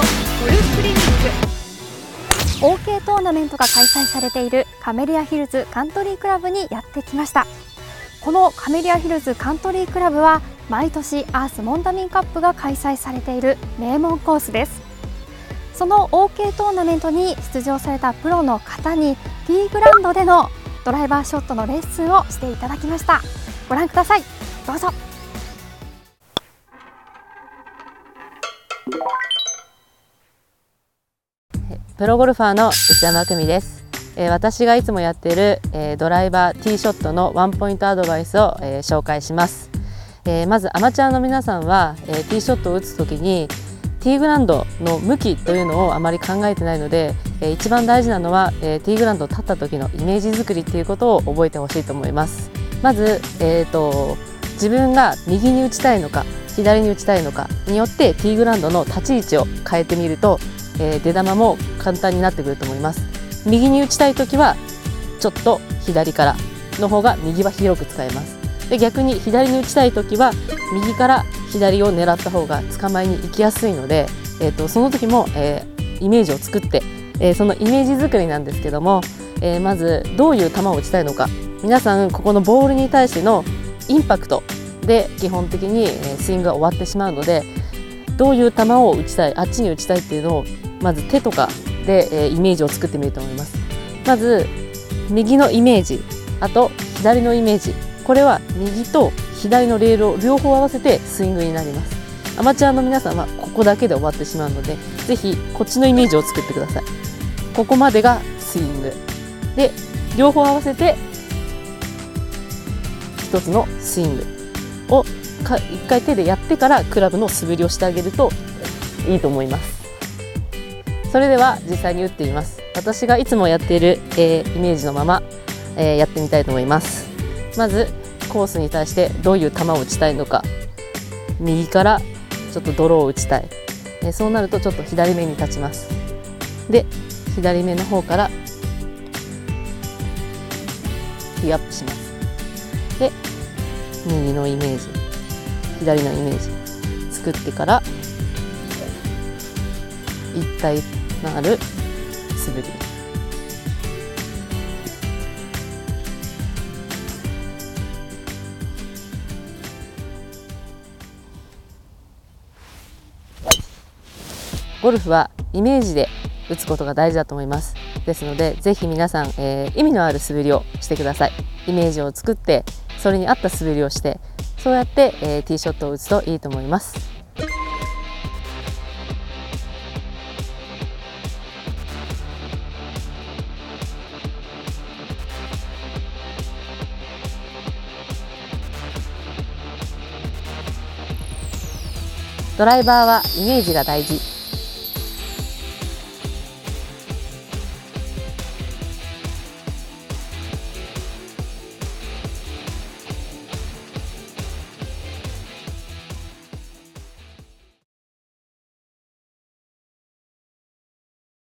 クリニック OK トーナメントが開催されているカメリアヒルズカントリークラブにやってきました。このカメリアヒルズカントリークラブは毎年アースモンダミンカップが開催されている名門コースです。その OK トーナメントに出場されたプロの方に T グランドでのドライバーショットのレッスンをしていただきました。ご覧ください。どうぞ。プロゴルファーの内山久美です。え私がいつもやっている、えドライバーティーショットのワンポイントアドバイスを、え紹介します、えまずアマチュアの皆さんは、えティーショットを打つ時にティーグラウンドの向きというのをあまり考えてないので、え一番大事なのは、えティーグラウンドを立った時のイメージ作りっていうことを覚えてほしいと思います。まず、えーと自分が右に打ちたいのか左に打ちたいのかによってティーグラウンドの立ち位置を変えてみると、え出球も簡単になってくると思います。右に打ちたい時はちょっと左からの方が右は広く使えます。で逆に左に打ちたい時は右から左を狙った方が捕まえに行きやすいので、えーと、その時も、えー、イメージを作って、えー、そのイメージ作りなんですけども、えー、まずどういう球を打ちたいのか。皆さんここのボールに対してのインパクトで基本的にスイングが終わってしまうのでどういう球を打ちたいあっちに打ちたいっていうのをまず手とかで、えイメージを作ってみると思います。まず右のイメージあと左のイメージ。これは右と左のレールを両方合わせてスイングになります。アマチュアの皆さんはここだけで終わってしまうのでぜひこっちのイメージを作ってください。ここまでがスイング。で両方合わせて一つのスイング。を一回手でやってからクラブの素振りをしてあげるといいと思います。それでは実際に打ってみます。私がいつもやっている、えー、イメージのまま、えー、やってみたいと思います。まずコースに対してどういう球を打ちたいのか。右からちょっとドローを打ちたい、えー、そうなるとちょっと左目に立ちます。で左目の方からティーアップします。で右のイメージ。左のイメージ。作ってから1対1のある。滑り。ゴルフはイメージで打つことが大事だと思います。ですのでぜひ皆さん、えー、意味のある滑りをしてください。イメージを作ってそれに合った滑りをしてそうやって、えー、ティーショットを打つといいと思います。ドライバーはイメージが大事。